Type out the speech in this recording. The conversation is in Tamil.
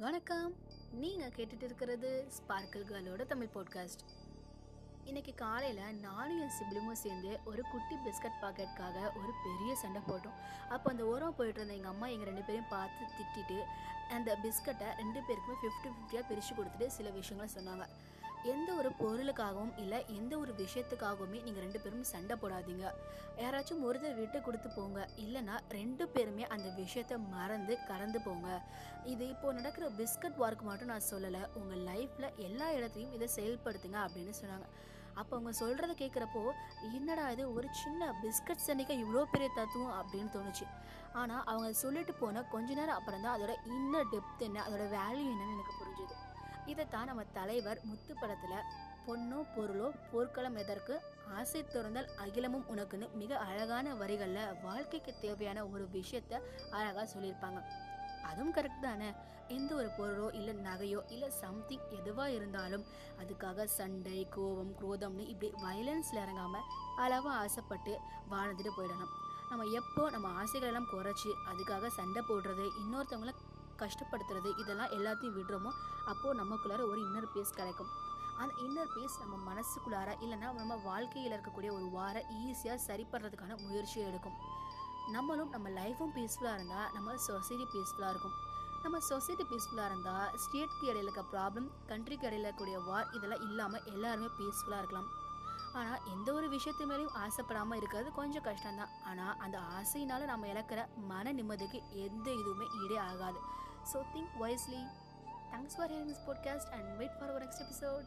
வணக்கம். நீங்கள் கேட்டுட்டு இருக்கிறது ஸ்பார்க்கிள் கேர்ளோட தமிழ் பாட்காஸ்ட் இன்னைக்கு காலையில் நானும் என் சிப்ளிமும் சேர்ந்து ஒரு குட்டி பிஸ்கட் பாக்கெட்டுக்காக ஒரு பெரிய சண்டை போட்டோம். அப்போ அந்த உரம் போயிட்டு இருந்த எங்கள் அம்மா எங்கள் ரெண்டு பேரையும் பார்த்து திட்டிட்டு அந்த பிஸ்கட்டை ரெண்டு பேருக்குமே ஃபிஃப்டி ஃபிஃப்டியாக பிரித்து கொடுத்துட்டு சில விஷயங்களை சொன்னாங்க. எந்த ஒரு பொருளுக்காகவும் இல்லை எந்த ஒரு விஷயத்துக்காகவுமே நீங்கள் ரெண்டு பேரும் சண்டை போடாதீங்க. யாராச்சும் ஒருத்தர் விட்டு கொடுத்து போங்க. இல்லைன்னா ரெண்டு பேருமே அந்த விஷயத்த மறந்து கறந்து போங்க. இது இப்போ நடக்கிற பிஸ்கட் வார்க்கு மட்டும் நான் சொல்லலை. உங்கள் லைஃப்பில் எல்லா இடத்துலையும் இதை செயல்படுத்துங்க அப்படின்னு சொன்னாங்க. அப்போ அவங்க சொல்கிறத கேட்குறப்போ என்னடா இது ஒரு சின்ன பிஸ்கட் சண்டைக்கு இவ்வளோ பெரிய தத்துவம் அப்படின்னு தோணுச்சு. ஆனால் அவங்க சொல்லிட்டு போன கொஞ்ச நேரம் அப்புறம் தான் அதோட இன்னர் டெப்த் என்ன அதோட வேல்யூ என்னன்னு எனக்கு புரிஞ்சுது. இதைத்தான் நம்ம தலைவர் முத்து படத்தில் பொண்ணோ பொருளோ போர்க்களம் எதற்கு ஆசை திறந்தால் அகிலமும் உனக்குன்னு மிக அழகான வரிகளில் வாழ்க்கைக்கு தேவையான ஒரு விஷயத்த அழகாக சொல்லியிருப்பாங்க. அதுவும் கரெக்ட் தானே? எந்த ஒரு பொருளோ இல்லை நகையோ இல்லை சம்திங் எதுவாக இருந்தாலும் அதுக்காக சண்டை கோபம் குரோதம்னு இப்படி வயலன்ஸில் இறங்காமல் அளவாக ஆசைப்பட்டு வாழ்ந்துட்டு போயிடணும். நம்ம எப்போ நம்ம ஆசைகளெல்லாம் குறைச்சி அதுக்காக சண்டை போடுறது இன்னொருத்தவங்கள கஷ்டப்படுத்துறது இதெல்லாம் எல்லாத்தையும் விடுறோமோ அப்போது நமக்குள்ளார ஒரு இன்னர் பீஸ் கிடைக்கும். அந்த இன்னர் பீஸ் நம்ம மனசுக்குள்ளார இல்லைன்னா நம்ம வாழ்க்கையில் இருக்கக்கூடிய ஒரு வார ஈஸியாக சரிப்படுறதுக்கான முயற்சியை எடுக்கும். நம்மளும் நம்ம லைஃப்பும் பீஸ்ஃபுல்லாக இருந்தால் நம்ம சொசைட்டி பீஸ்ஃபுல்லாக இருக்கும். நம்ம சொசைட்டி பீஸ்ஃபுல்லாக இருந்தால் ஸ்டேட்க்கு இடையில இருக்க ப்ராப்ளம் கண்ட்ரிக்கு இடையில இருக்கக்கூடிய வார் இதெல்லாம் இல்லாமல் எல்லாருமே பீஸ்ஃபுல்லாக இருக்கலாம். ஆனால் எந்த ஒரு விஷயத்து மேலேயும் ஆசைப்படாமல் இருக்கிறது கொஞ்சம் கஷ்டம்தான். ஆனால் அந்த ஆசையினால நம்ம இழக்கிற மன நிம்மதிக்கு எந்த இதுவுமே ஈடே ஆகாது. So think wisely thanks for hearing this podcast and wait for our next episode